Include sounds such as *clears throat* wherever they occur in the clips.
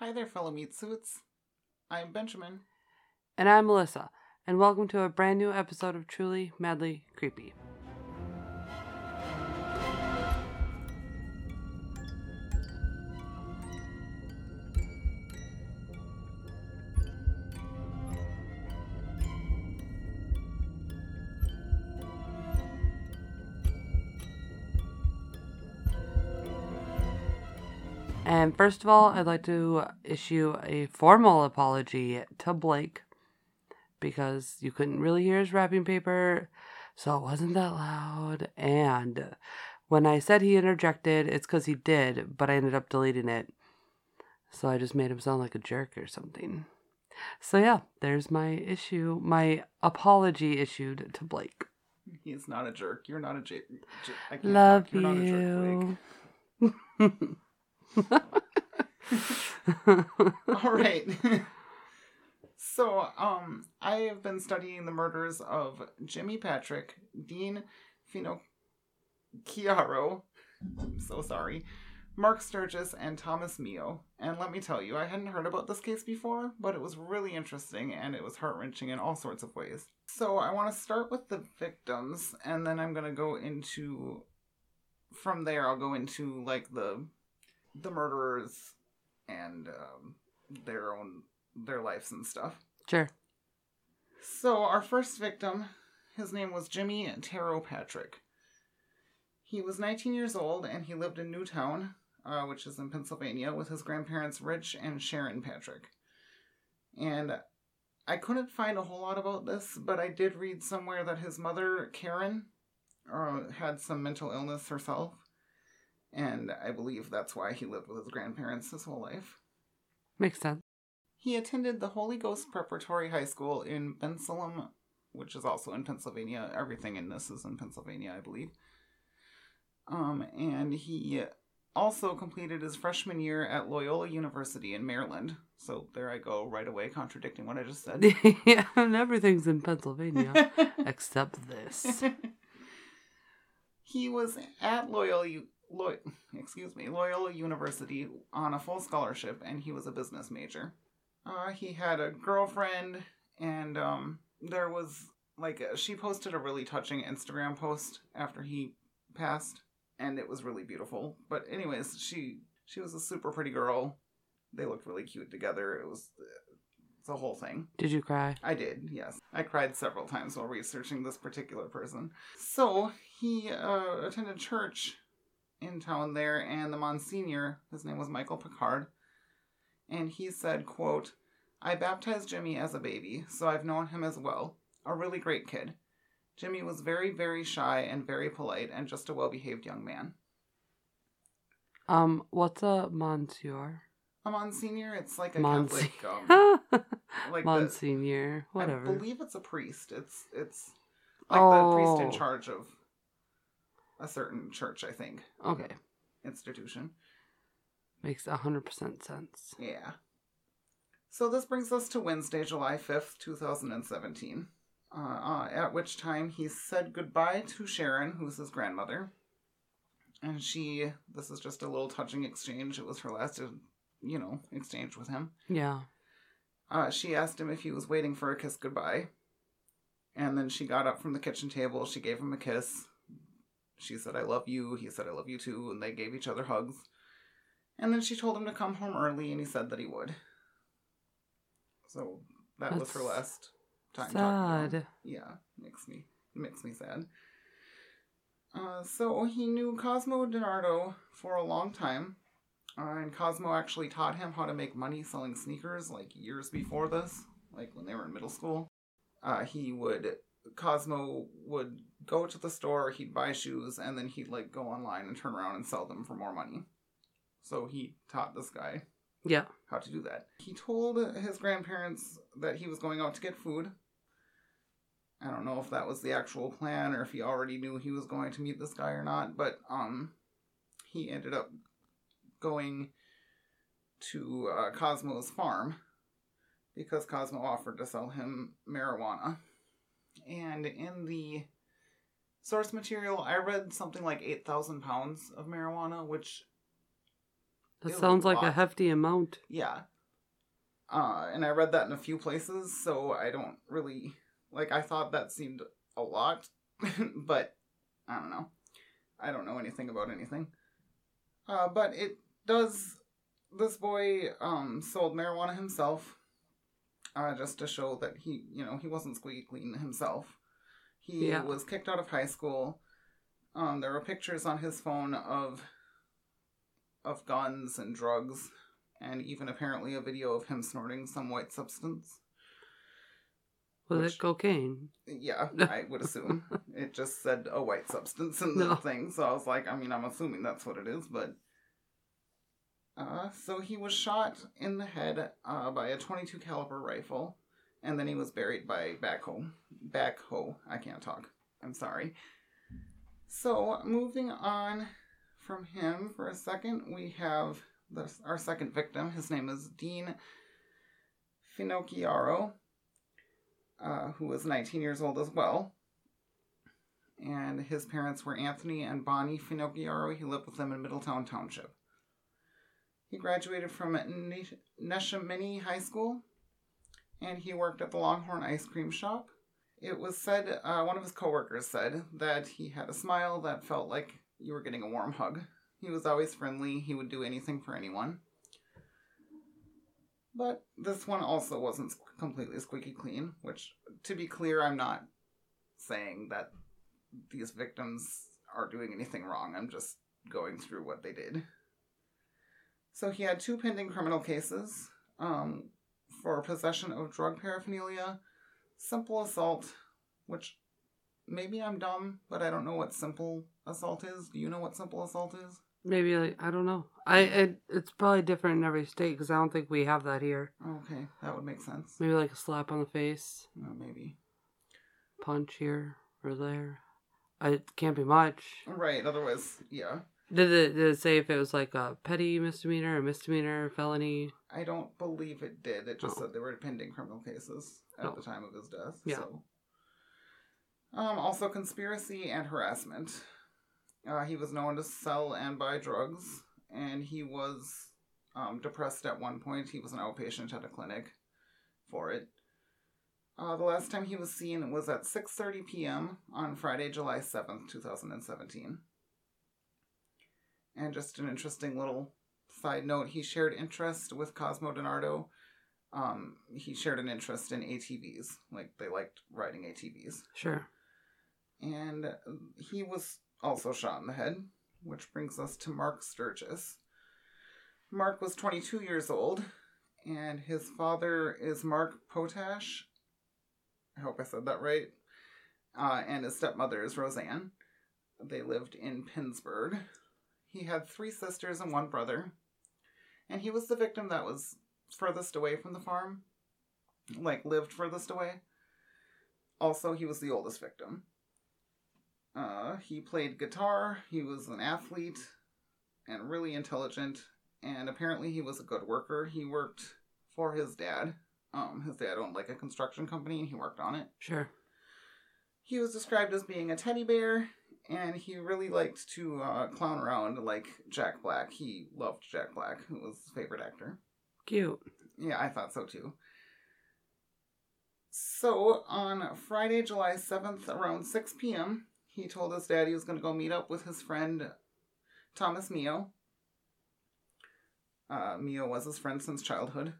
Hi there, fellow meat suits. I'm Benjamin. And I'm Melissa, and welcome to a brand new episode of Truly Madly Creepy. And first of all, I'd like to issue a formal apology to Blake because you couldn't really hear his wrapping paper, so it wasn't that loud. And when I said he interjected, it's because he did, but I ended up deleting it. So I just made him sound like a jerk or something. So yeah, there's my issue, my apology issued to Blake. He's not a jerk. You're not a jerk. I can't Love talk. You're not a jerk, you. *laughs* *laughs* All right. *laughs* so, um, I have been studying the murders of Jimi Patrick, Dean Finocchiaro, I'm so sorry, Mark Sturgis, and Thomas Meo. And let me tell you, I hadn't heard about this case before, but it was really interesting and it was heart wrenching in all sorts of ways. So, I want to start with the victims, and then I'm going to go into. From there, I'll go into like the the murderers and um, their own their lives and stuff. Sure. So our first victim, his name was Jimi Taro Patrick. He was 19 years old and he lived in Newtown, uh, which is in Pennsylvania, with his grandparents Rich and Sharon Patrick. And I couldn't find a whole lot about this, but I did read somewhere that his mother Karen uh, had some mental illness herself and I believe that's why he lived with his grandparents his whole life. Makes sense. He attended the Holy Ghost Preparatory High School in Bensalem, which is also in Pennsylvania. Everything in this is in Pennsylvania, I believe. Um, and he also completed his freshman year at Loyola University in Maryland. So there I go, right away, contradicting what I just said. *laughs* yeah, and everything's in Pennsylvania *laughs* except this. *laughs* he was at Loyola Loy- excuse me, Loyola University on a full scholarship, and he was a business major. Uh, he had a girlfriend, and um, there was like a, she posted a really touching Instagram post after he passed, and it was really beautiful. But anyways, she she was a super pretty girl. They looked really cute together. It was the whole thing. Did you cry? I did, yes. I cried several times while researching this particular person. So he uh, attended church in town there, and the Monsignor, his name was Michael Picard, and he said, quote, I baptized Jimi as a baby, so I've known him as well. A really great kid. Jimi was very, very shy and very polite and just a well behaved young man. Um, what's a monsieur? A Monsignor, it's like a Monsi- Catholic, *laughs* um, like the, Monsignor, whatever. I believe it's a priest. It's it's like the priest in Oh. charge of a certain church, I think. Okay, Institution. makes a hundred percent sense. Yeah. So this brings us to Wednesday, July 5th, 2017, uh, uh, at which time he said goodbye to Sharon, who's his grandmother. And she, this is just a little touching exchange. It was her last, uh, you know, exchange with him. Yeah. Uh, she asked him if he was waiting for a kiss goodbye. And then she got up from the kitchen table. She gave him a kiss. She said, I love you. He said, I love you too. And they gave each other hugs. And then she told him to come home early, and he said that he would. So that was her last time. talking. Sad. Yeah, makes me makes me sad. Uh, so he knew Cosmo DiNardo for a long time, uh, and Cosmo actually taught him how to make money selling sneakers like years before this, like when they were in middle school. Uh, he would Cosmo would go to the store, he'd buy shoes, and then he'd like go online and turn around and sell them for more money. So he taught this guy Yeah. how to do that. He told his grandparents that he was going out to get food. I don't know if that was the actual plan or if he already knew he was going to meet this guy or not, but um he ended up going to uh, Cosmo's farm because Cosmo offered to sell him marijuana. And in the source material, I read something like 8,000 pounds of marijuana, which That sounds like a hefty amount. Yeah. Uh, and I read that in a few places, so I don't really like. I thought that seemed a lot, *laughs* but I don't know. I don't know anything about anything. Uh, but it does. This boy um sold marijuana himself, uh, just to show that he, you know, he wasn't squeaky clean himself. He Yeah. was kicked out of high school. Um, there were pictures on his phone of of guns and drugs, and even apparently a video of him snorting some white substance. Was Which- it cocaine? Yeah, *laughs* I would assume. it just said a white substance in the No. thing, so I was like, I mean, I'm assuming that's what it is, but. Uh, so he was shot in the head uh, by a 22 caliber rifle, and then he was buried by backhoe. Backhoe. I can't talk. I'm sorry. So moving on from him for a second, we have our second victim. His name is Dean Finocchiaro uh, who was 19 years old as well. And his parents were Anthony and Bonnie Finocchiaro. He lived with them in Middletown Township. He graduated from Neshaminy High School, and he worked at the Longhorn Ice Cream Shop. It was said, uh, one of his coworkers said, that he had a smile that felt like you were getting a warm hug. He was always friendly, he would do anything for anyone. But this one also wasn't completely squeaky clean, which, to be clear, I'm not saying that these victims are doing anything wrong. I'm just going through what they did. So he had two pending criminal cases um, for possession of drug paraphernalia, simple assault, which maybe I'm dumb, but I don't know what simple assault is. Do you know what simple assault is? Maybe like I don't know. I it, it's probably different in every state because I don't think we have that here. Okay, that would make sense. Maybe like a slap on the face, Uh, maybe. punch here or there. I, it can't be much. Right, otherwise, yeah. Did it did it say if it was like a petty misdemeanor, a misdemeanor, felony? I don't believe it did. It just Oh. said there were pending criminal cases at Oh. the time of his death. Yeah. So. Um, also, conspiracy and harassment. Uh, he was known to sell and buy drugs, and he was um, depressed at one point. He was an outpatient at a clinic for it. Uh, the last time he was seen was at 6:30 p.m. on Friday, July 7th, 2017. And just an interesting little side note, he shared interest with Cosmo DiNardo. Um, he shared an interest in ATVs, like they liked riding ATVs. Sure. And he was also shot in the head, which brings us to Mark Sturgis. Mark was 22 years old, and his father is Mark Potash. I hope I said that right. Uh, and his stepmother is Roseanne. They lived in Pittsburgh. He had three sisters and one brother. And he was the victim that was furthest away from the farm, like lived furthest away. Also, he was the oldest victim. Uh, he played guitar, he was an athlete, and really intelligent, and apparently he was a good worker. He worked for his dad. Um, his dad owned like a construction company, and he worked on it. Sure. He was described as being a teddy bear, and he really liked to uh, clown around like Jack Black. He loved Jack Black, who was his favorite actor. Cute. Yeah, I thought so too. So, on Friday, July 7th, around 6 p.m., he told his dad he was going to go meet up with his friend Thomas Meo. Uh, Meo was his friend since childhood,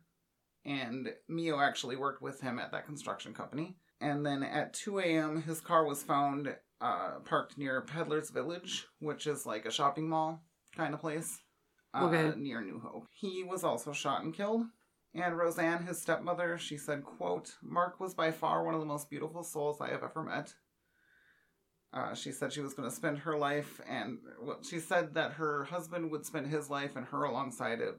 and Meo actually worked with him at that construction company. And then at 2 a.m., his car was found uh, parked near Peddler's Village, which is like a shopping mall kind of place uh, Okay. near New Hope. He was also shot and killed. And Roseanne, his stepmother, she said, quote, Mark was by far one of the most beautiful souls I have ever met. Uh, she said she was going to spend her life, and well, she said that her husband would spend his life and her alongside it,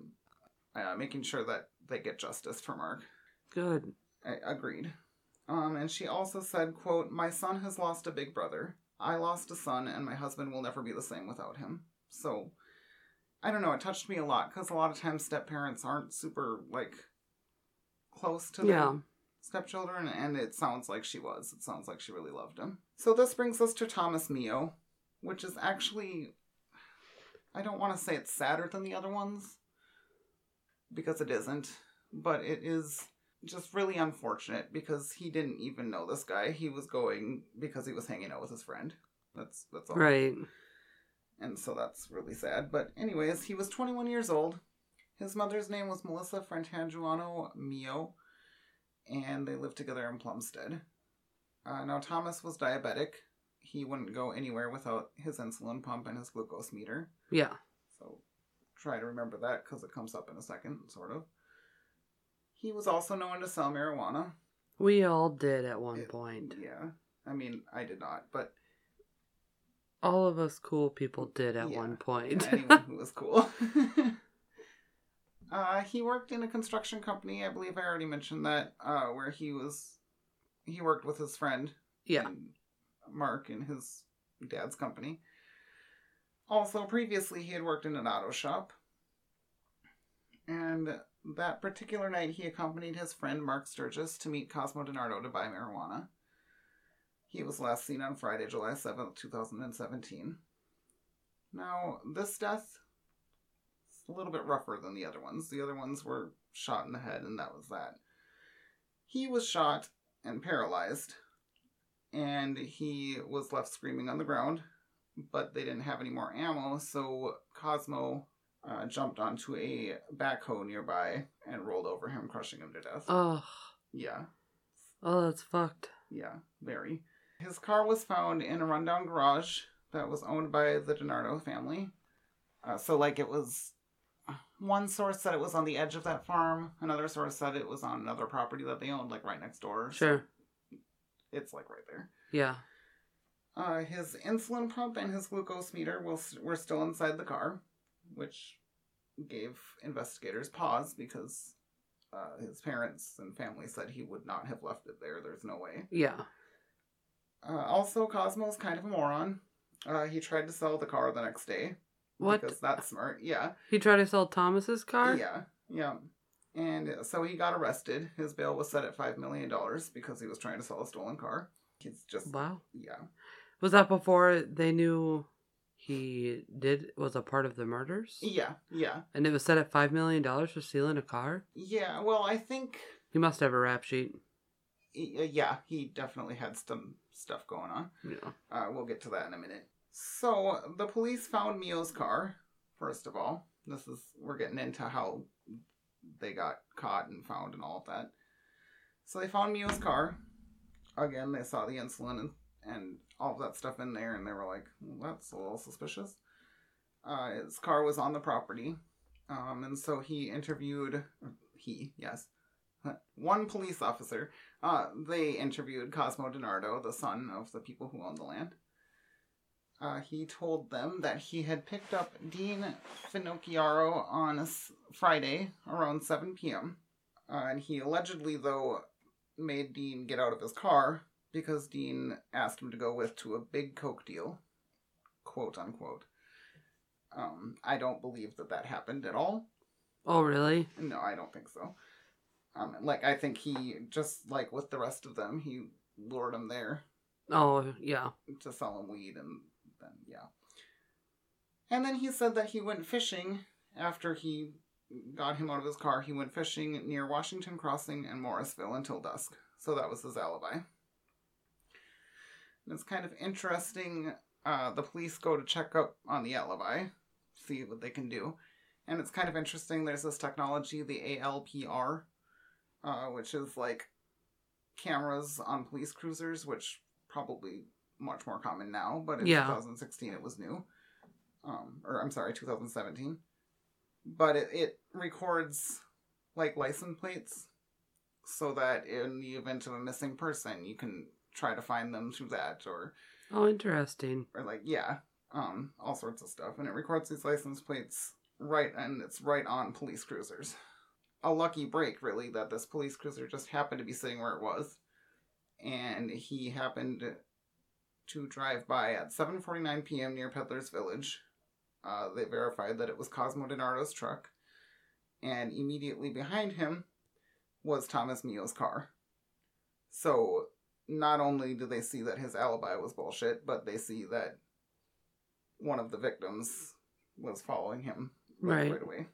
uh, making sure that they get justice for Mark. Good. I agreed. Um, and she also said, quote, My son has lost a big brother. I lost a son, and my husband will never be the same without him. So, I don't know, it touched me a lot, because a lot of times step parents aren't super, like, close to their Yeah. stepchildren, and it sounds like she was. It sounds like she really loved him. So this brings us to Thomas Meo, which is actually, I don't want to say it's sadder than the other ones, because it isn't, but it is just really unfortunate because he didn't even know this guy. He was going because he was hanging out with his friend. That's that's all. Right. And so that's really sad. But anyways, he was 21 years old. His mother's name was Melissa Frantangiano Meo, and they lived together in Plumstead. Uh, now Thomas was diabetic. He wouldn't go anywhere without his insulin pump and his glucose meter. Yeah. So try to remember that because it comes up in a second, sort of. He was also known to sell marijuana. We all did at one It- point. Yeah. I mean, I did not, but All of us cool people did at Yeah. one point. anyone *laughs* who was cool. *laughs* uh, he worked in a construction company. I believe I already mentioned that, uh, where he was. He worked with his friend. yeah. and Mark in his dad's company. Also, previously, he had worked in an auto shop. And that particular night, he accompanied his friend Mark Sturgis to meet Cosmo DiNardo to buy marijuana. He was last seen on Friday, July 7th, 2017. Now, this death is a little bit rougher than the other ones. The other ones were shot in the head, and that was that. He was shot and paralyzed, and he was left screaming on the ground, but they didn't have any more ammo, so Cosmo uh, jumped onto a backhoe nearby and rolled over him, crushing him to death. Oh, Yeah, oh, that's fucked. yeah, very. His car was found in a rundown garage that was owned by the DiNardo family. Uh, so, like, it was. One source said it was on the edge of that farm. Another source said it was on another property that they owned, like right next door. So Sure. it's like right there. Yeah. Uh, his insulin pump and his glucose meter was, were still inside the car, which gave investigators pause because uh, his parents and family said he would not have left it there. There's no way. Yeah. Uh, also, Cosmo's kind of a moron. Uh, he tried to sell the car the next day. What? Because that's smart. Yeah. He tried to sell Thomas's car? Yeah. Yeah. And so he got arrested. His bail was set at $5 million because he was trying to sell a stolen car. He's just, Wow. yeah. Was that before they knew he did was a part of the murders? Yeah. Yeah. And it was set at five million dollars for stealing a car? Yeah. Well, I think He must have a rap sheet. Yeah, he definitely had some stuff going on. Yeah. Uh, we'll get to that in a minute. So the police found Meo's car. First of all, this is we're getting into how they got caught and found and all of that. So they found Meo's car. Again, they saw the insulin and, and all of that stuff in there, and they were like, well, "That's a little suspicious." Uh, his car was on the property, um, and so he interviewed. He yes, *laughs* one police officer uh, they interviewed Cosmo DiNardo, the son of the people who owned the land. Uh, he told them that he had picked up Dean Finocchiaro on a s- Friday around 7 p.m. Uh, and he allegedly, though, made Dean get out of his car because Dean asked him to go with to a big Coke deal. Quote unquote. Um, I don't believe that that happened at all. Oh really? No, I don't think so. Um, like I think he just like with the rest of them, he lured him there Oh yeah. to sell him weed, and then yeah. And then he said that he went fishing after he got him out of his car. He went fishing near Washington Crossing and Morrisville until dusk. So that was his alibi. And it's kind of interesting. Uh, the police go to check up on the alibi, see what they can do. And it's kind of interesting. There's this technology, the ALPR, uh, which is like cameras on police cruisers, which probably much more common now, but in Yeah. 2016 it was new. Um, or I'm sorry, 2017. But it, it records like license plates so that in the event of a missing person, you can try to find them through that or Oh interesting. or like yeah, um, all sorts of stuff, and it records these license plates right, and it's right on police cruisers. A lucky break, really, that this police cruiser just happened to be sitting where it was, and he happened to drive by at 7:49 p.m. near Peddler's Village. Uh, they verified that it was Cosmo DiNardo's truck, and immediately behind him was Thomas Meo's car. So not only do they see that his alibi was bullshit, but they see that one of the victims was following him Right. right away.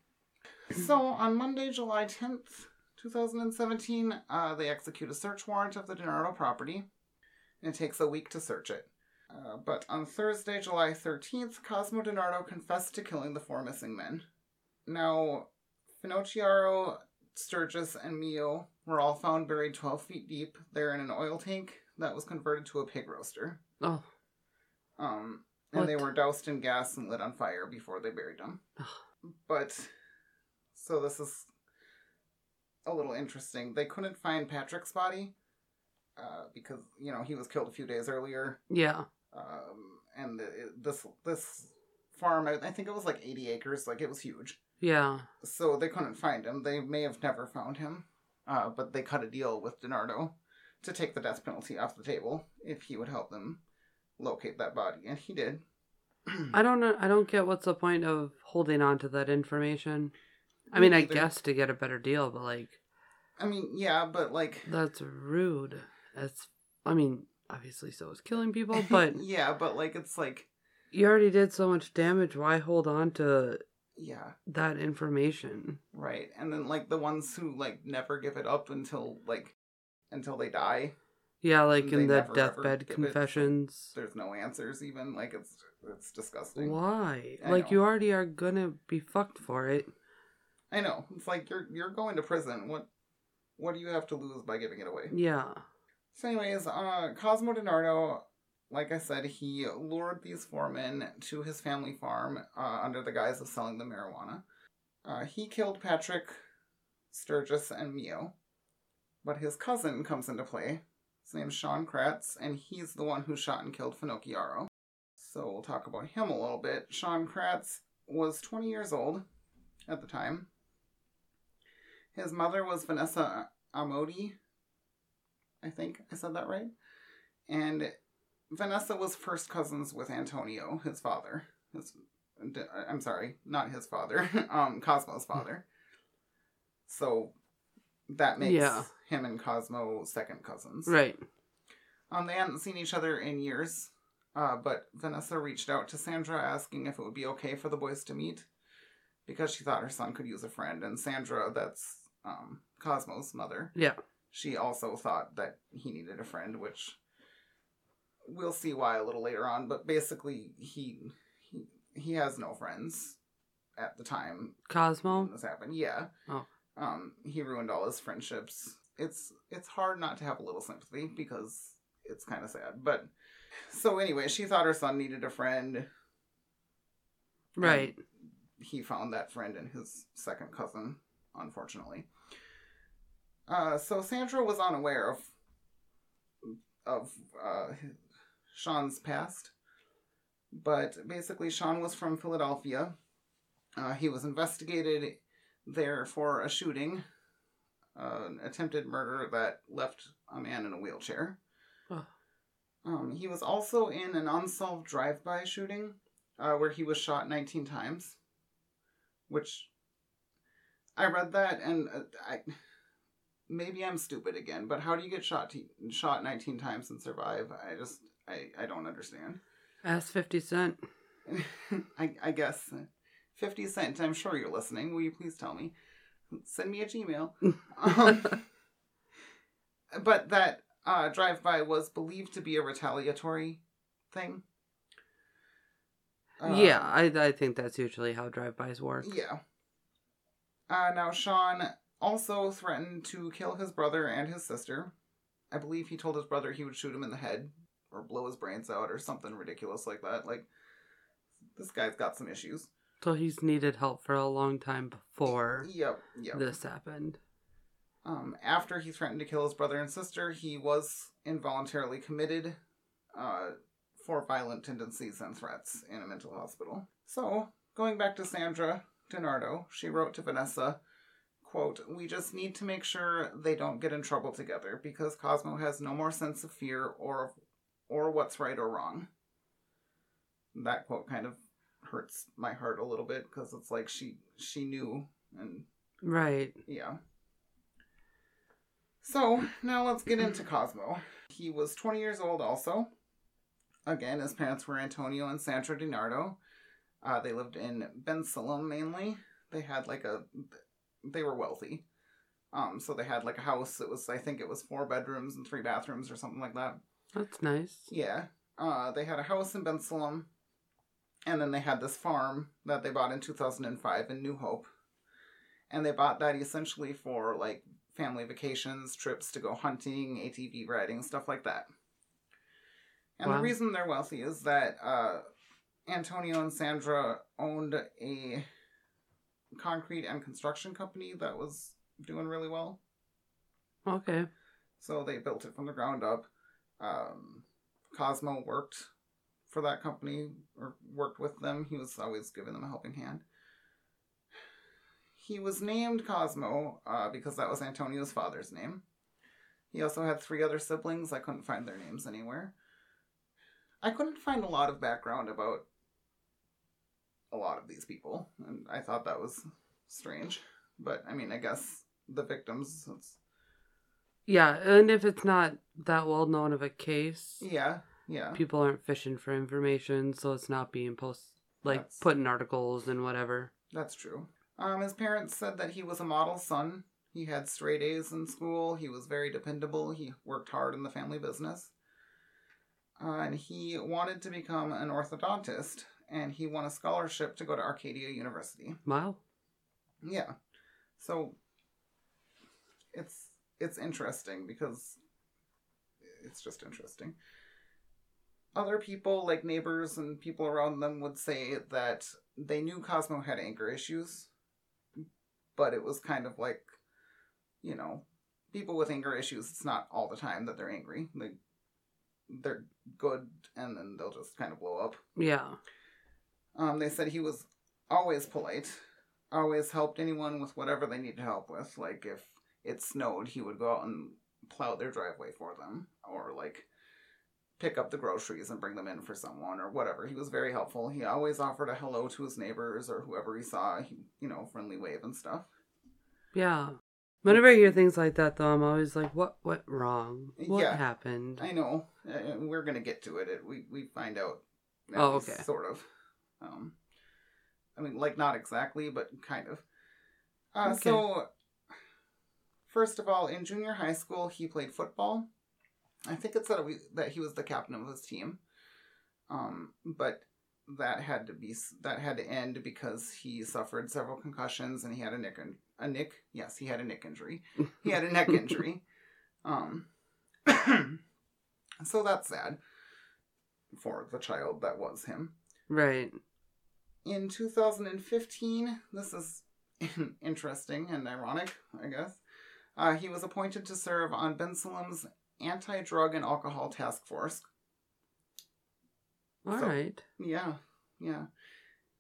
So on Monday, July 10th, 2017, uh, they execute a search warrant of the DiNardo property. And it takes a week to search it. Uh, but on Thursday, July 13th, Cosmo DiNardo confessed to killing the four missing men. Now, Finocchiaro, Sturgis, and Meo were all found buried 12 feet deep. They're in an oil tank that was converted to a pig roaster. Oh, Um, and they were doused in gas and lit on fire before they buried them. Oh. but, so this is a little interesting. They couldn't find Patrick's body uh, because, you know, he was killed a few days earlier. yeah. Um, and it, this this farm, I, I think it was like 80 acres, like it was huge. Yeah. So they couldn't find him. They may have never found him, uh, but they cut a deal with DiNardo to take the death penalty off the table if he would help them locate that body, and he did. *clears throat* I don't know. I don't get what's the point of holding on to that information. I Me mean, I guess to get a better deal, but like I mean, yeah, but like, that's rude. That's. I mean, obviously, so is killing people, *laughs* but yeah, but like, it's like, you already did so much damage. Why hold on to yeah, that information? right. And then like the ones who like never give it up until like until they die. Yeah, like in the deathbed give it- confessions. There's no answers even. Like it's it's disgusting. Why? I like know. you already are gonna be fucked for it. I know. It's like you're you're going to prison. What what do you have to lose by giving it away? Yeah. So, anyways, uh, Cosmo DiNardo, like I said, he lured these four men to his family farm uh, under the guise of selling the marijuana. Uh, he killed Patrick, Sturgis, and Meo, but his cousin comes into play. His name's Sean Kratz, and he's the one who shot and killed Finocchiaro. So we'll talk about him a little bit. Sean Kratz was 20 years old at the time. His mother was Vanessa Amodi, I think I said that right. And Vanessa was first cousins with Antonio, his father. His, I'm sorry, not his father, *laughs* um, Cosmo's father. So that makes Yeah. him and Cosmo second cousins. Right. Um, they hadn't seen each other in years, uh, but Vanessa reached out to Sandra asking if it would be okay for the boys to meet because she thought her son could use a friend. And Sandra, that's um, Cosmo's mother, Yeah. she also thought that he needed a friend, which we'll see why a little later on. But basically, he he he has no friends at the time when Cosmo. this happened. Yeah. Oh. Um, he ruined all his friendships. It's it's hard not to have a little sympathy because it's kind of sad. But so anyway, she thought her son needed a friend. Right. He found that friend in his second cousin, unfortunately. Uh, so Sandra was unaware of of uh, Sean's past, but basically Sean was from Philadelphia. Uh, he was investigated there for a shooting, uh, an attempted murder that left a man in a wheelchair. Oh. Um, he was also in an unsolved drive-by shooting uh, where he was shot 19 times, which I read that and uh, I maybe I'm stupid again, but how do you get shot to, shot 19 times and survive? I just I, I don't understand. Ask 50 Cent. *laughs* I, I guess. 50 Cent, I'm sure you're listening. Will you please tell me? Send me a Gmail. um, *laughs* but that uh, drive by was believed to be a retaliatory thing. Uh, yeah, I, I think that's usually how drive-bys work. Yeah. Uh, now, Sean also threatened to kill his brother and his sister. I believe he told his brother he would shoot him in the head or blow his brains out or something ridiculous like that. Like, this guy's got some issues. So he's needed help for a long time before Yep, yep. this happened. Um, after he threatened to kill his brother and sister, he was involuntarily committed uh, for violent tendencies and threats in a mental hospital. So, going back to Sandra DiNardo, she wrote to Vanessa, quote, We just need to make sure they don't get in trouble together because Cosmo has no more sense of fear or or what's right or wrong. That quote kind of hurts my heart a little bit because it's like she she knew and Right. yeah. So now let's get into Cosmo. He was 20 years old also. Again, his parents were Antonio and Sandra DiNardo. Uh, they lived in Bensalem mainly. They had like a, they were wealthy. Um, so they had like a house. It was, I think it was four bedrooms and three bathrooms or something like that. That's nice. Yeah. Uh, they had a house in Bensalem, and then they had this farm that they bought in 2005 in New Hope. And they bought that essentially for like family vacations, trips to go hunting, ATV riding, stuff like that. And Wow. the reason they're wealthy is that uh, Antonio and Sandra owned a concrete and construction company that was doing really well. Okay. So they built it from the ground up. Um, Cosmo worked for that company or worked with them. He was always giving them a helping hand. He was named Cosmo uh, because that was Antonio's father's name. He also had three other siblings. I couldn't find their names anywhere. I couldn't find a lot of background about a lot of these people, and I thought that was strange. But I mean, I guess the victims. Yeah, and if it's not that well known of a case, yeah, yeah. people aren't fishing for information, so it's not being post like That's- put in articles and whatever. That's true. Um, his parents said that he was a model son. He had straight A's in school. He was very dependable. He worked hard in the family business. Uh, and he wanted to become an orthodontist, and he won a scholarship to go to Arcadia University. Wow. Yeah. So it's it's interesting because it's just interesting. Other people, like neighbors and people around them, would say that they knew Cosmo had anger issues, but it was kind of like, you know, people with anger issues, it's not all the time that they're angry. They, they're good and then they'll just kind of blow up. Yeah. Um, they said he was always polite, always helped anyone with whatever they needed help with. Like if it snowed, he would go out and plow their driveway for them, or like pick up the groceries and bring them in for someone, or whatever. He was very helpful. He always offered a hello to his neighbors or whoever he saw. He, you know, friendly wave and stuff. Yeah. Whenever I hear things like that, though, I'm always like, "What went wrong? What Yeah. happened?" I know. Uh, we're gonna get to it. it we we find out. Oh, okay. Sort of. Um, I mean, like not exactly, but kind of. Uh, Okay. So, first of all, in junior high school, he played football. I think it said we, that he was the captain of his team. Um, but that had to be that had to end because he suffered several concussions and he had a neck in- a nick. Yes, he had a neck injury. He had a neck *laughs* injury. Um, *clears throat* so that's sad for the child that was him. Right. In 2015, this is *laughs* interesting and ironic, I guess. Uh, he was appointed to serve on Bensalem's anti-drug and alcohol task force. All So- right. Yeah, yeah.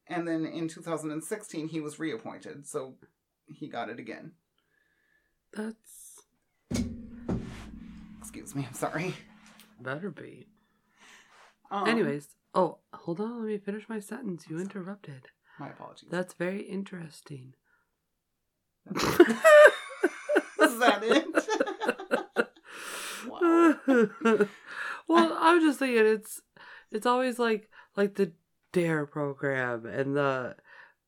And then in 2016, he was reappointed, so he got it again. That's Excuse me, I'm sorry. better be. Um, Anyways, oh, hold on. Let me finish my sentence. You interrupted. my apologies. That's very interesting. *laughs* Is that it? *laughs* wow. *laughs* well, I was just thinking it's it's always like like the Dare program and the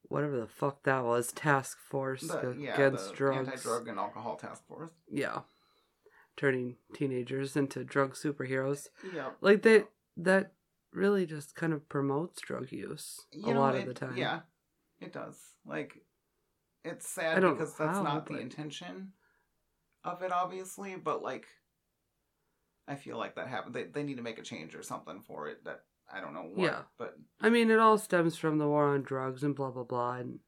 whatever the fuck that was task force The, yeah, against drugs. anti-drug and alcohol task force. Yeah, turning teenagers into drug superheroes. Yep. Like they that really just kind of promotes drug use You a know, lot it- of the time. Yeah, it does. Like, it's sad because that's how, not the intention of it, obviously. But like, I feel like that happened. They they need to make a change or something for it. That I don't know what. Yeah. But I mean, it all stems from the war on drugs and blah blah blah. And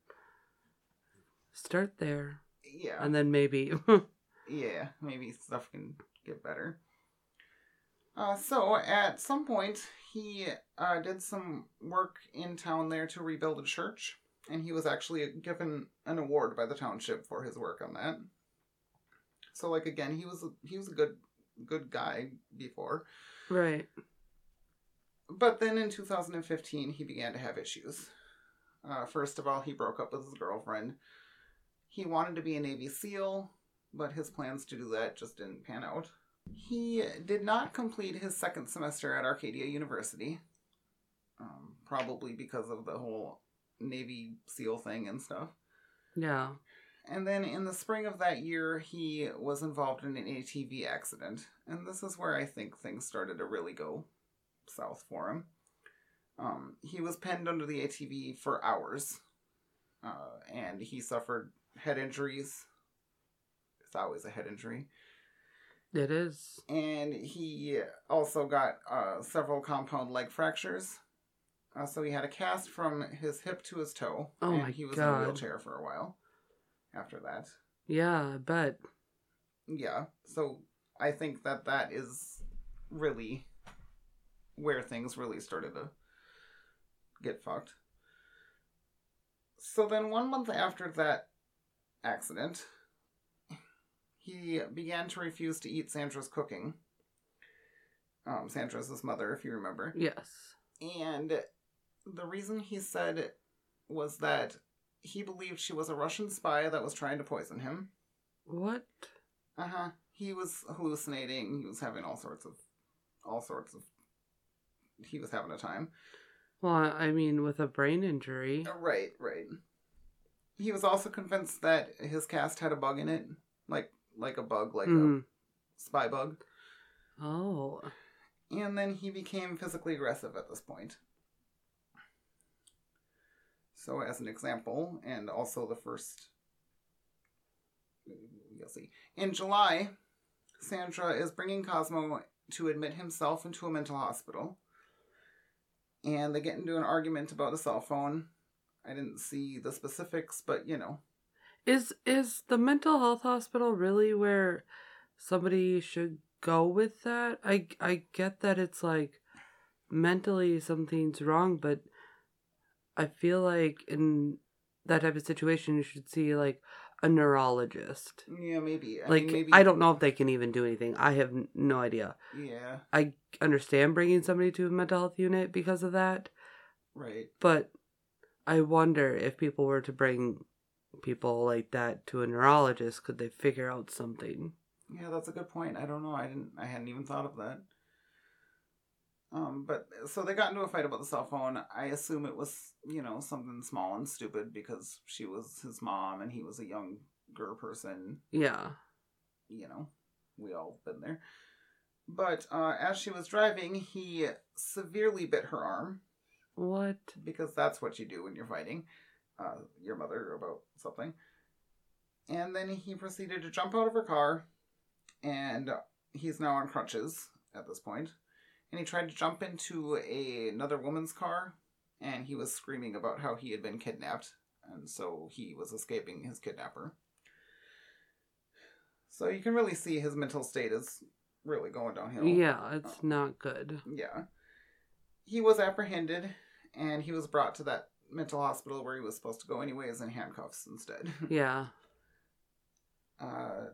start there, yeah, and then maybe. *laughs* yeah, maybe stuff can get better. Uh, so at some point, he uh, did some work in town there to rebuild a church, and he was actually given an award by the township for his work on that. So, like again, he was a, he was a good good guy before, right. but then in 2015 he began to have issues. Uh, first of all, he broke up with his girlfriend. He wanted to be a Navy SEAL, but his plans to do that just didn't pan out. He did not complete his second semester at Arcadia University, um, probably because of the whole Navy SEAL thing and stuff. Yeah. And then in the spring of that year, he was involved in an ATV accident. And this is where I think things started to really go south for him. Um, he was pinned under the ATV for hours, uh, and he suffered head injuries. It's always a head injury. It is. And he also got uh, several compound leg fractures. Uh, so he had a cast from his hip to his toe. Oh and my he was in a wheelchair for a while after that. Yeah, I bet. Yeah. So I think that that is really where things really started to get fucked. So then, one month after that accident, he began to refuse to eat Sandra's cooking. Um, Sandra's his mother, if you remember. Yes. And the reason he said was that he believed she was a Russian spy that was trying to poison him. What? Uh huh. He was hallucinating. He was having all sorts of, all sorts of. He was having a time. Well, I mean, with a brain injury. Uh, Right, right. He was also convinced that his cast had a bug in it, like like a bug, like a Mm. spy bug. Oh. And then he became physically aggressive at this point. So, as an example, and also the first. You'll see. In July, Sandra is bringing Cosmo to admit himself into a mental hospital. And they get into an argument about a cell phone. I didn't see the specifics, but you know. Is is the mental health hospital really where somebody should go with that? I I get that it's like mentally something's wrong, but I feel like in that type of situation you should see like a neurologist. Yeah, maybe. I like mean, maybe. I don't know if they can even do anything. I have n- no idea. Yeah, I understand bringing somebody to a mental health unit because of that, right. but I wonder if people were to bring people like that to a neurologist, could they figure out something? Yeah, that's a good point. I don't know. I didn't. I hadn't even thought of that. Um, but so they got into a fight about the cell phone. I assume it was, you know, something small and stupid because she was his mom and he was a younger person. Yeah. You know, we all been there. But uh, as she was driving, he severely bit her arm What? because that's what you do when you're fighting uh, your mother about something. And then he proceeded to jump out of her car, and he's now on crutches at this point. And he tried to jump into a, another woman's car, and he was screaming about how he had been kidnapped, and so he was escaping his kidnapper. So you can really see his mental state is really going downhill. Yeah, it's not good. Yeah. He was apprehended and he was brought to that mental hospital where he was supposed to go anyways in handcuffs instead. *laughs* Yeah. Uh,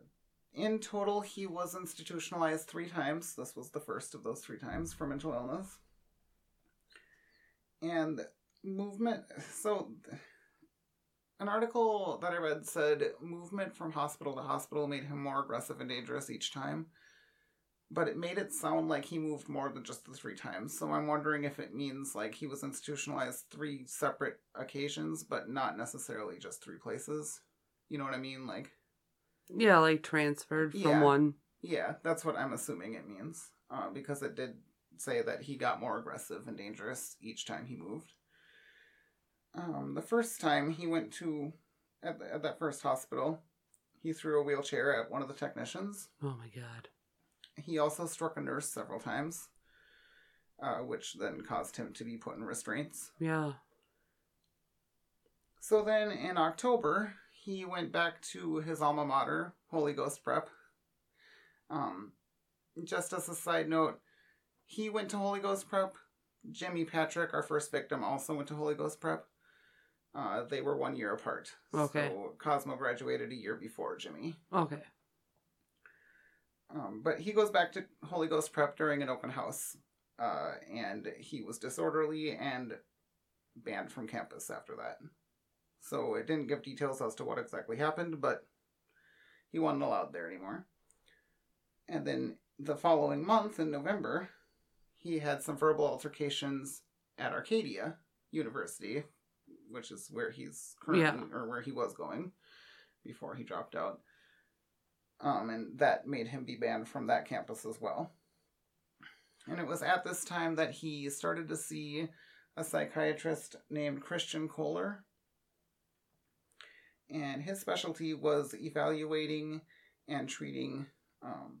in total, he was institutionalized three times. This was the first of those three times for mental illness. And movement. So, an article that I read said movement from hospital to hospital made him more aggressive and dangerous each time. But it made it sound like he moved more than just the three times. So I'm wondering if it means like he was institutionalized three separate occasions, but not necessarily just three places. You know what I mean? Like, Yeah, like transferred from Yeah. one. yeah, that's what I'm assuming it means. Uh, because it did say that he got more aggressive and dangerous each time he moved. Um, the first time he went to, at, the, at that first hospital, he threw a wheelchair at one of the technicians. Oh my god. He also struck a nurse several times, uh, which then caused him to be put in restraints. Yeah. So then in October, he went back to his alma mater, Holy Ghost Prep. Um, just as a side note, he went to Holy Ghost Prep. Jimi Patrick, our first victim, also went to Holy Ghost Prep. Uh, they were one year apart. Okay. So Cosmo graduated a year before Jimi. Okay. Um, but he goes back to Holy Ghost Prep during an open house. Uh, and he was disorderly and banned from campus after that. So it didn't give details as to what exactly happened, but he wasn't allowed there anymore. And then the following month, in November, he had some verbal altercations at Arcadia University, which is where he's currently or where he was going before he dropped out. Um, and that made him be banned from that campus as well. And it was at this time that he started to see a psychiatrist named Christian Kohler. And his specialty was evaluating and treating um,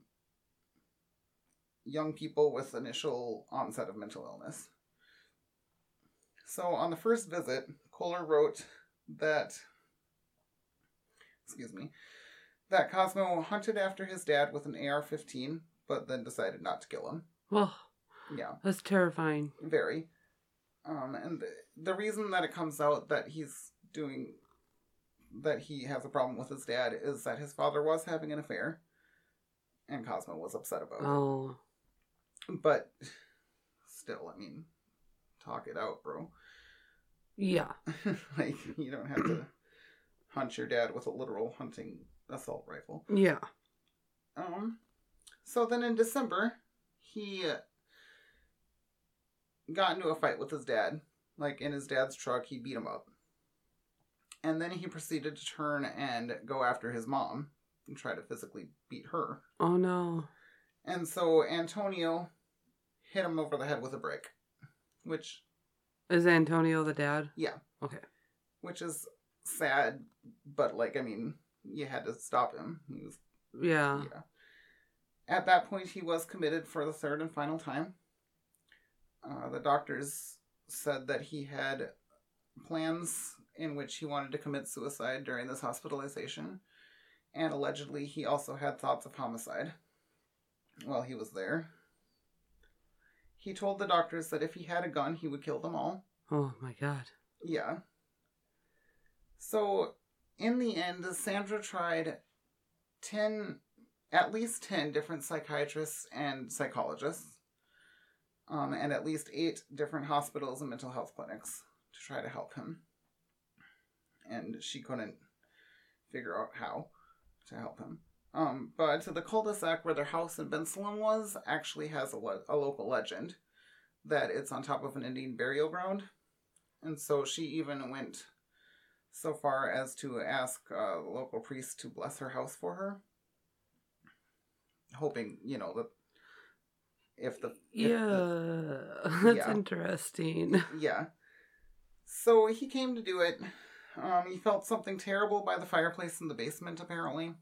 young people with initial onset of mental illness. So on the first visit, Kohler wrote that, excuse me, that Cosmo hunted after his dad with an AR 15, but then decided not to kill him. Well, Yeah, that's terrifying. very. Um, and the, the reason that it comes out that he's doing, that he has a problem with his dad is that his father was having an affair, and Cosmo was upset about it. Oh, But still, I mean, talk it out, bro. yeah. *laughs* like, you don't have to hunt your dad with a literal hunting assault rifle. Yeah. Um, so then in December, he uh, got into a fight with his dad. Like in his dad's truck, he beat him up. And then he proceeded to turn and go after his mom and try to physically beat her. Oh no. And so Antonio hit him over the head with a brick, which Is Antonio the dad? Yeah. Okay. which is sad, but like I mean, you had to stop him. He was Yeah. yeah. At that point, he was committed for the third and final time. Uh, the doctors said that he had plans in which he wanted to commit suicide during this hospitalization, and allegedly he also had thoughts of homicide while he was there. He told the doctors that if he had a gun, he would kill them all. Oh my god. Yeah. So, in the end, Sandra tried 10, at least 10 different psychiatrists and psychologists, um, and at least eight different hospitals and mental health clinics to try to help him. And she couldn't figure out how to help him. Um, but the cul-de-sac where their house in Bensalem was actually has a, le- a local legend that it's on top of an Indian burial ground. And so she even went so far as to ask a local priest to bless her house for her, hoping, you know, that if the if the- Yeah. *laughs* That's Yeah. interesting. yeah. So he came to do it. Um, he felt something terrible by the fireplace in the basement, apparently.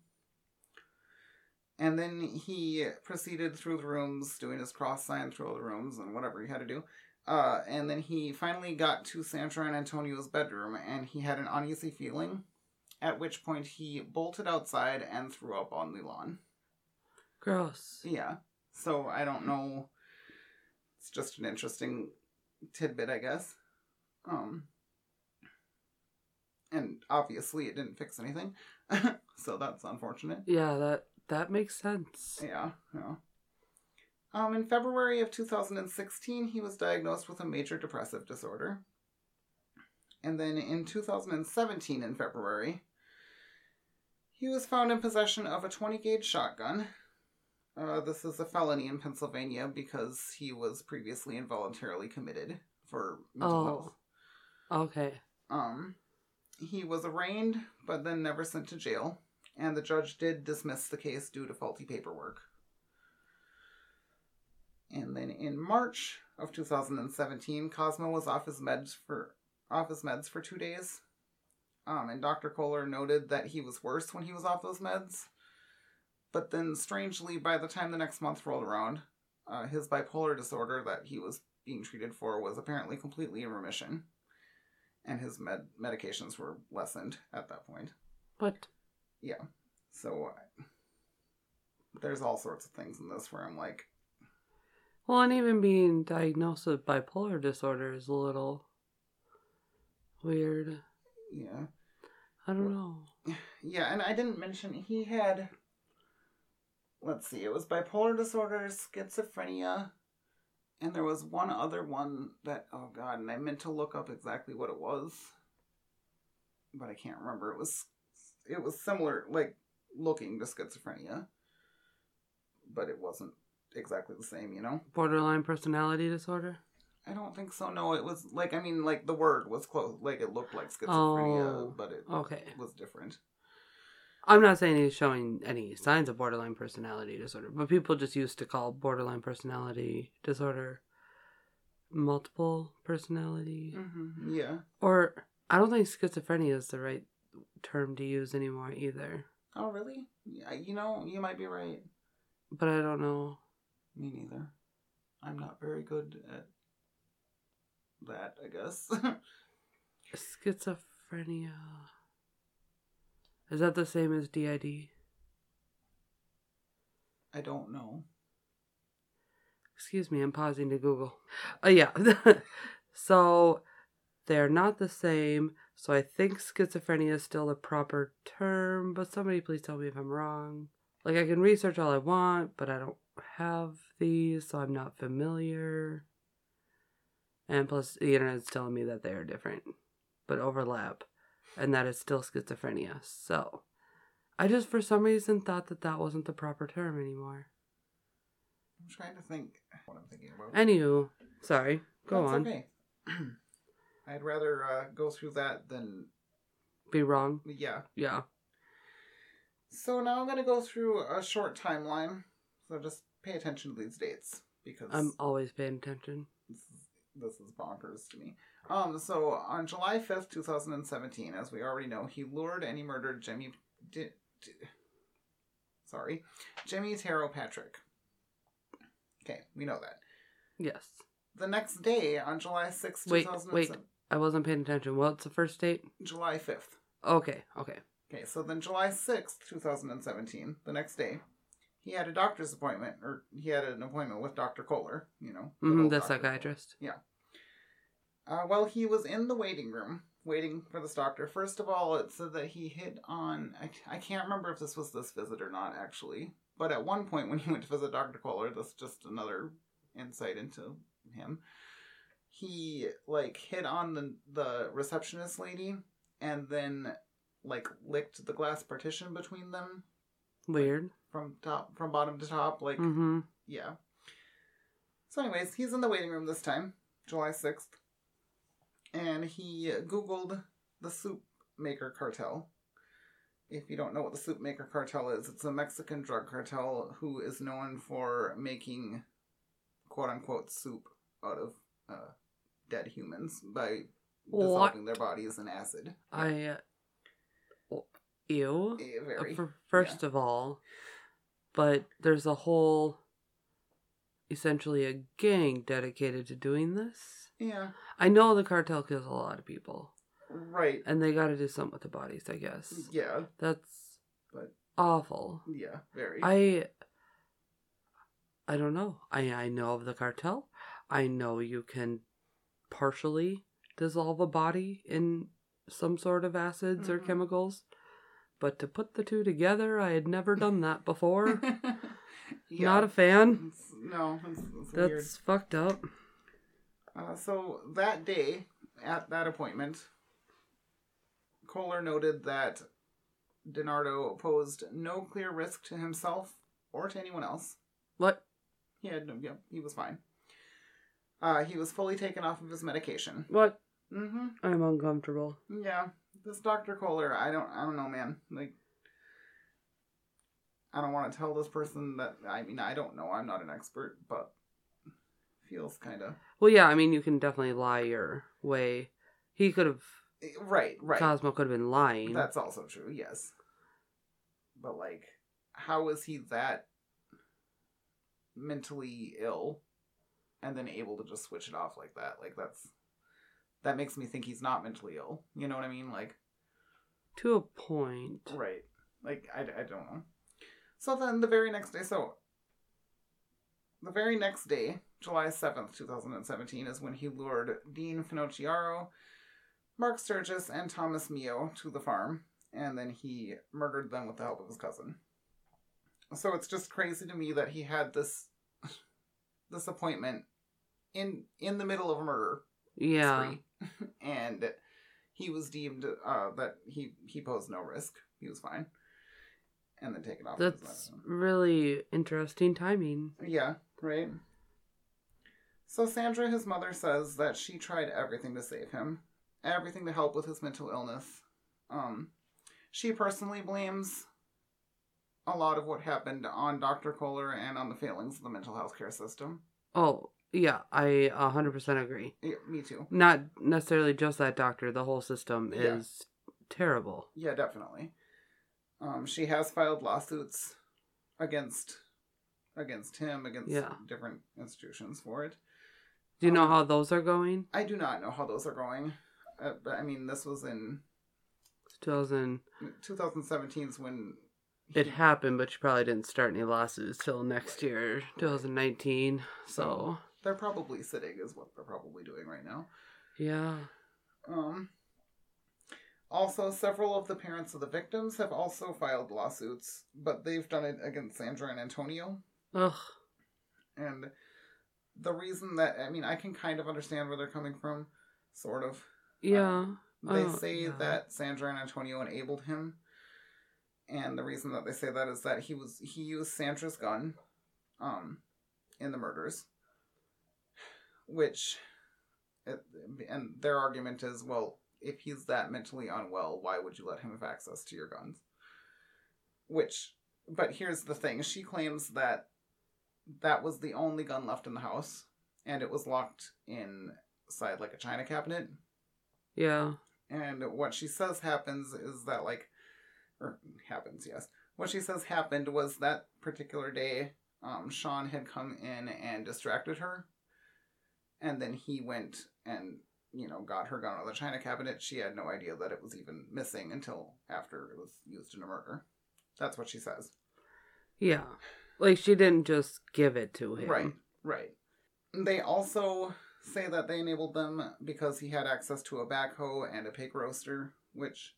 And then he proceeded through the rooms, doing his cross sign through all the rooms and whatever he had to do. Uh, and then he finally got to Sandra and Antonio's bedroom, and he had an uneasy feeling. At which point he bolted outside and threw up on the lawn. Gross. Yeah. So I don't know. It's just an interesting tidbit, I guess. Um and obviously it didn't fix anything. *laughs* so that's unfortunate. Yeah, that that makes sense. Yeah, yeah. Um in February of 2016 he was diagnosed with a major depressive disorder. And then in 2017 in February he was found in possession of a 20 gauge shotgun uh, this is a felony in Pennsylvania because he was previously involuntarily committed for mental Oh. health. Okay. Um, he was arraigned, but then never sent to jail, and the judge did dismiss the case due to faulty paperwork. And then in March of 2017, Cosmo was off his meds for off his meds for two days. Um, and Dr. Kohler noted that he was worse when he was off those meds. But then, strangely, by the time the next month rolled around, uh, his bipolar disorder that he was being treated for was apparently completely in remission, and his med- medications were lessened at that point. But Yeah, so uh, there's all sorts of things in this where I'm like, well, and even being diagnosed with bipolar disorder is a little weird. yeah, I don't know. *sighs* yeah, and I didn't mention he had. Let's see, it was bipolar disorder, schizophrenia, and there was one other one that oh god, and I meant to look up exactly what it was, but I can't remember. It was it was similar, like looking to schizophrenia, but it wasn't exactly the same, you know. Borderline personality disorder. I don't think so. No, it was like I mean, like the word was close. Like it looked like schizophrenia, Oh, but it okay. was different. I'm not saying he's showing any signs of borderline personality disorder, but people just used to call borderline personality disorder multiple personality. hmm Yeah. Or I don't think schizophrenia is the right term to use anymore either. Oh, really? Yeah, you know, you might be right. But I don't know. Me neither. I'm not very good at that. I guess. *laughs* Schizophrenia. Is that the same as DID? I don't know. Excuse me, I'm pausing to Google. Oh, yeah. *laughs* so they're not the same. So I think schizophrenia is still the proper term, but somebody please tell me if I'm wrong. Like, I can research all I want, but I don't have these, so I'm not familiar. And plus, the internet's telling me that they are different, but overlap, and that it's still schizophrenia. So I just, for some reason, thought that that wasn't the proper term anymore. I'm trying to think what I'm thinking about. Anywho, sorry. Go That's on. Okay. *clears throat* I'd rather uh, go through that than Be wrong. yeah. Yeah. So now I'm gonna go through a short timeline. So just pay attention to these dates because I'm always paying attention. this is this is bonkers to me. Um, so on July fifth, two thousand and seventeen, as we already know, he lured and he murdered Jimi. Di- Di- sorry, Jimi Taro Patrick. Okay, we know that. Yes. The next day, on July sixth, Wait, two thousand wait. I wasn't paying attention. What's the first date? July fifth. Okay, okay. Okay, so then July 6th, 2017, the next day, he had a doctor's appointment, or he had an appointment with Dr. Kohler, you know. hmm old the Dr. psychiatrist. Kohler. Uh, well, he was in the waiting room, waiting for this doctor. First of all, it said that he hit on, I, I can't remember if this was this visit or not, actually, but at one point when he went to visit Dr. Kohler, that's just another insight into him, he, like, hit on the, the receptionist lady, and then like licked the glass partition between them Weird. from top from bottom to top like Mm-hmm. yeah so anyways he's in the waiting room this time july 6th and he googled the soup maker cartel if you don't know what the soup maker cartel is it's a mexican drug cartel who is known for making quote unquote soup out of uh, dead humans by dissolving their bodies in acid I. Uh, ew. Eh, Uh, very for, first of all, but there's a whole, essentially a gang dedicated to doing this. Yeah I know the cartel kills a lot of people, right and they got to do something with the bodies. I guess yeah that's But- awful. Yeah, very. I I don't know. I I know of the cartel. I know you can partially dissolve a body in some sort of acids or Mhm. chemicals, but to put the two together, I had never done that before. *laughs* yeah. Not a fan. It's- no, it's, it's That's weird. fucked up. Uh, so that day, at that appointment, Kohler noted that DiNardo posed no clear risk to himself or to anyone else. What? He had no, yeah, he was fine. Uh, he was fully taken off of his medication. What? Mm-hmm. I'm uncomfortable. Yeah, this Dr. Kohler, I don't, I don't know, man. Like, I don't want to tell this person that. I mean, I don't know. I'm not an expert, but feels kind of Well, yeah. I mean, you can definitely lie your way. He could have. Eh, right, right. Cosmo could have been lying. That's also true. Yes, but like, how is he that mentally ill, and then able to just switch it off like that? Like that's that makes me think he's not mentally ill. You know what I mean? Like. to a point. Right. Like, I, I don't know. So then the very next day, so the very next day, July 7th, 2017, is when he lured Dean Finocchiaro, Mark Sturgis, and Thomas Meo to the farm, and then he murdered them with the help of his cousin. So it's just crazy to me that he had this *laughs* this appointment in in the middle of a murder Yeah. *laughs* and he was deemed uh, that he he posed no risk. He was fine, and then taken off. That's really interesting timing. yeah, right. So Sandra, his mother, says that she tried everything to save him, everything to help with his mental illness. Um, she personally blames a lot of what happened on Dr. Kohler and on the failings of the mental health care system. Oh, yeah, I 100% agree. Yeah, me too. Not necessarily just that doctor, the whole system Yeah. is terrible. Yeah, definitely. Um, she has filed lawsuits against against him, against Yeah. different institutions for it. Do you know Um, how those are going? I do not know how those are going. Uh, but I mean, this was in 2000 2017 is when it happened, but you probably didn't start any lawsuits till next year, 2019. So, they're probably sitting is what they're probably doing right now. yeah. Um, also, several of the parents of the victims have also filed lawsuits, but they've done it against Sandra and Antonio. Ugh. And the reason that, I mean, I can kind of understand where they're coming from, sort of. Yeah. They Oh, say yeah. that Sandra and Antonio enabled him. And the reason that they say that is that he was he used Sandra's gun um in the murders. Which it, and their argument is, well, if he's that mentally unwell, why would you let him have access to your guns? Which but here's the thing, she claims that that was the only gun left in the house and it was locked inside like a china cabinet yeah. and what she says happens is that, like, or happens, yes. What she says happened was that particular day, um, Sean had come in and distracted her. And then he went and, you know, got her gun out of the china cabinet. She had no idea that it was even missing until after it was used in a murder. That's what she says. Yeah. Like she didn't just give it to him. Right, right. They also say that they enabled them because he had access to a backhoe and a pig roaster, which,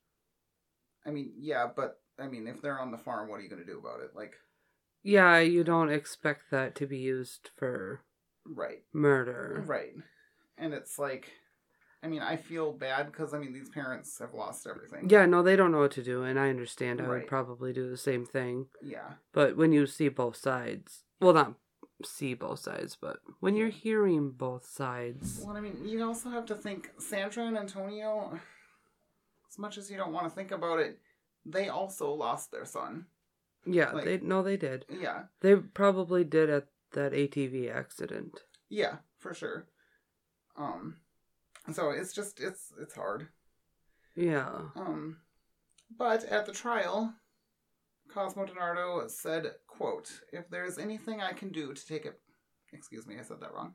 I mean, yeah, but I mean, if they're on the farm, what are you going to do about it? Like, Yeah, you don't expect that to be used for right, murder. right. And it's like, I mean, I feel bad because, I mean, these parents have lost everything. Yeah, no, they don't know what to do, and I understand. I Right. would probably do the same thing. Yeah. But when you see both sides, well, not see both sides, but when you're hearing both sides, Well, I mean, you also have to think Sandra and Antonio, as much as you don't want to think about it, they also lost their son. yeah, Like- they no, they did. Yeah. They probably did at that ATV accident. Yeah, for sure. Um so it's just it's it's hard. Yeah, Um but at the trial Cosmo DiNardo said, quote, if there's anything I can do to take it excuse me, I said that wrong.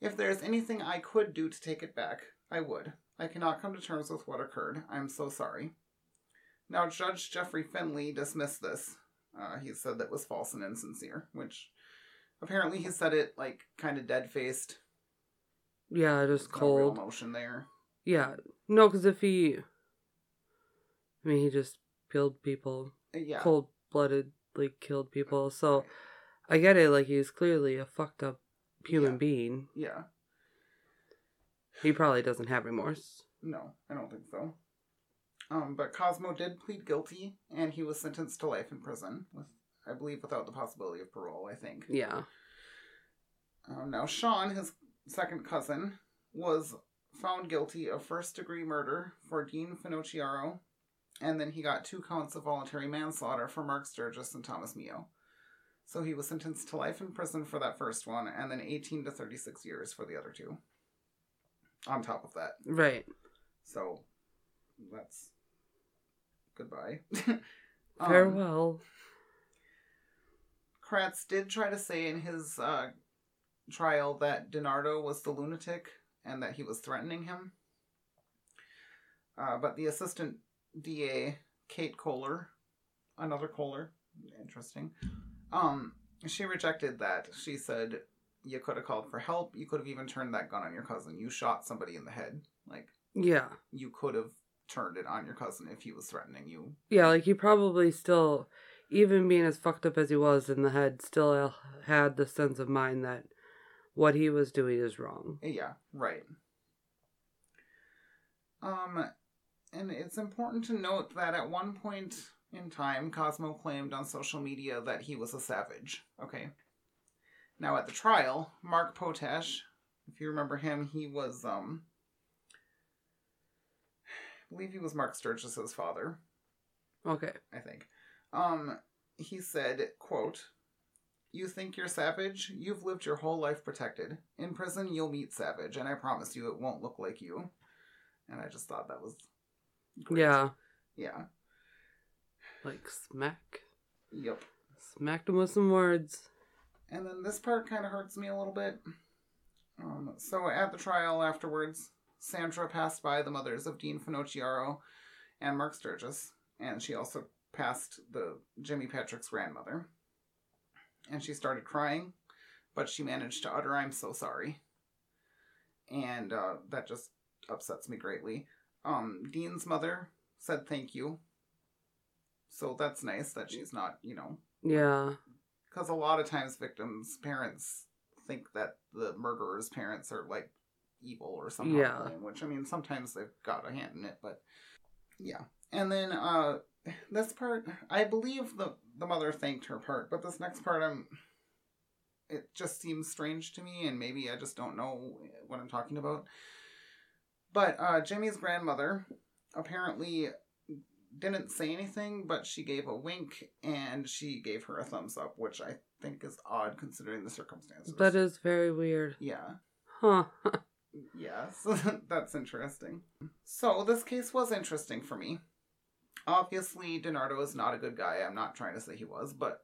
If there's anything I could do to take it back, I would. I cannot come to terms with what occurred. I'm so sorry. Now, Judge Jeffrey Finley dismissed this. Uh, he said that was false and insincere, which apparently he said it like kind of dead faced. Yeah, just No cold. emotion there. Yeah, no, because if he, I mean, he just killed people, Uh, Yeah. cold bloodedly killed people. So I get it. Like he's clearly a fucked up human Yeah. being. Yeah. He probably doesn't have remorse. No, I don't think so. Um, but Cosmo did plead guilty, and he was sentenced to life in prison, with I believe without the possibility of parole. I think. Yeah. Um, now Sean, his second cousin, was found guilty of first degree murder for Dean Finocchiaro, and then he got two counts of voluntary manslaughter for Mark Sturgis and Thomas Meo. So he was sentenced to life in prison for that first one, and then 18 to 36 years for the other two. On top of that. Right. So that's goodbye. *laughs* Um, Farewell. Kratz did try to say in his uh, trial that DiNardo was the lunatic and that he was threatening him. Uh, but the assistant DA, Kate Kohler, another Kohler, interesting, um, she rejected that. She said, You could have called for help. You could have even turned that gun on your cousin. You shot somebody in the head. Like, yeah. you could have turned it on your cousin if he was threatening you. Yeah, like he probably still, even being as fucked up as he was in the head, still had the sense of mind that what he was doing is wrong. Yeah, right. Um, and it's important to note that at one point in time, Cosmo claimed on social media that he was a savage. Okay. Now at the trial, Mark Potash, if you remember him, he was um I believe he was Mark Sturgis's father, Okay. I think. Um he said, quote, You think you're Savage? You've lived your whole life protected. In prison you'll meet Savage, and I promise you it won't look like you. And I just thought that was great. Yeah. Yeah. Like smack. Yep. Smacked him with some words. And then this part kind of hurts me a little bit. Um, so at the trial afterwards, Sandra passed by the mothers of Dean Finocchiaro and Mark Sturgis, and she also passed the Jimi Patrick's grandmother. And she started crying, but she managed to utter, I'm so sorry. And uh, that just upsets me greatly. Um, Dean's mother said thank you. So that's nice that she's not, you know, Yeah. because a lot of times victims' parents think that the murderer's parents are like evil or something. Yeah. Which I mean, sometimes they've got a hand in it, but yeah. And then uh this part, I believe the the mother thanked her part, but this next part, I'm. It just seems strange to me, and maybe I just don't know what I'm talking about. But uh, Jimi's grandmother apparently didn't say anything, but she gave a wink and she gave her a thumbs up, which I think is odd considering the circumstances. That is very weird. Yeah. Huh. *laughs* yes, *laughs* that's interesting. So this case was interesting for me. Obviously, DiNardo is not a good guy. I'm not trying to say he was, but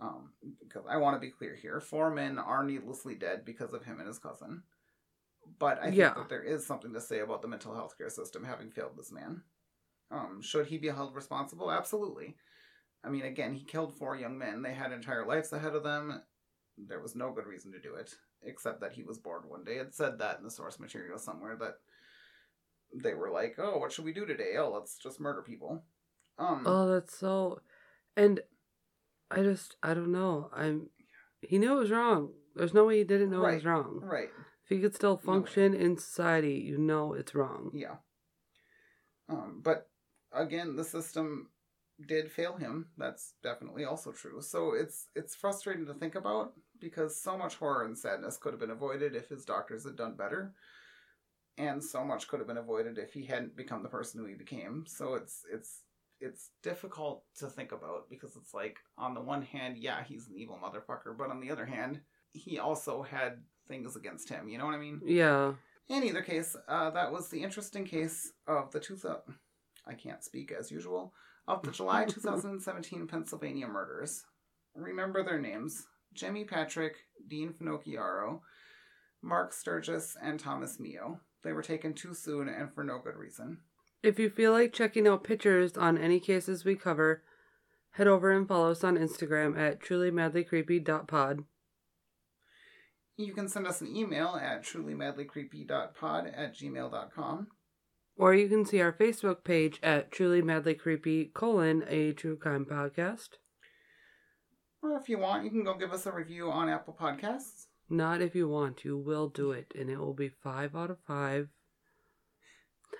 um, because I want to be clear here, four men are needlessly dead because of him and his cousin. But I think Yeah. that there is something to say about the mental health care system having failed this man. Um, should he be held responsible? Absolutely. I mean, again, he killed four young men. They had entire lives ahead of them. There was no good reason to do it, except that he was bored one day. It said that in the source material somewhere that they were like, "Oh, what should we do today? Oh, let's just murder people." Um, Oh, that's so. And I just, I don't know. I'm. He knew it was wrong. There's no way he didn't know it was wrong. right, If he could still function in society, you know it's wrong. yeah. Um, but again, the system did fail him. That's definitely also true. So it's it's frustrating to think about because so much horror and sadness could have been avoided if his doctors had done better. And so much could have been avoided if he hadn't become the person who he became. So it's it's it's difficult to think about because it's like on the one hand, yeah, he's an evil motherfucker, but on the other hand, he also had things against him. You know what I mean? Yeah. In either case, uh, that was the interesting case of the two. thou- I can't speak as usual of the July *laughs* 2017 Pennsylvania murders. Remember their names: Jimi Patrick, Dean Finocchiaro, Mark Sturgis, and Thomas Meo. They were taken too soon and for no good reason. If you feel like checking out pictures on any cases we cover, head over and follow us on Instagram at trulymadlycreepy.pod. You can send us an email at trulymadlycreepy.pod at gmail.com. Or you can see our Facebook page at Truly Madly Creepy colon a true crime podcast. Or if you want, you can go give us a review on Apple Podcasts. Not if you want, you will do it, and it will be five out of five.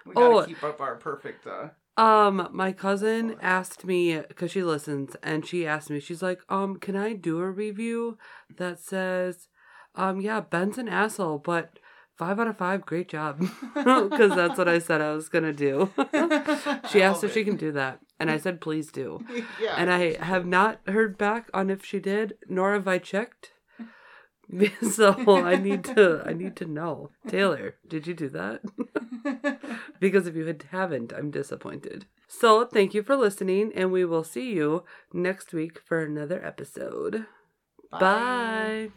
We gotta Oh. keep up our perfect. Uh, Um, my cousin asked me because she listens, and she asked me, she's like, um, can I do a review that says, um, yeah, Ben's an asshole, but five out of five, great job, *laughs* because that's what I said I was gonna do. *laughs* she asked if she can do that, and I said, please do. *laughs* yeah. And I have not heard back on if she did, nor have I checked. *laughs* so I need to I need to know. Taylor, did you do that? *laughs* because if you haven't, I'm disappointed. So thank you for listening, and we will see you next week for another episode. Bye.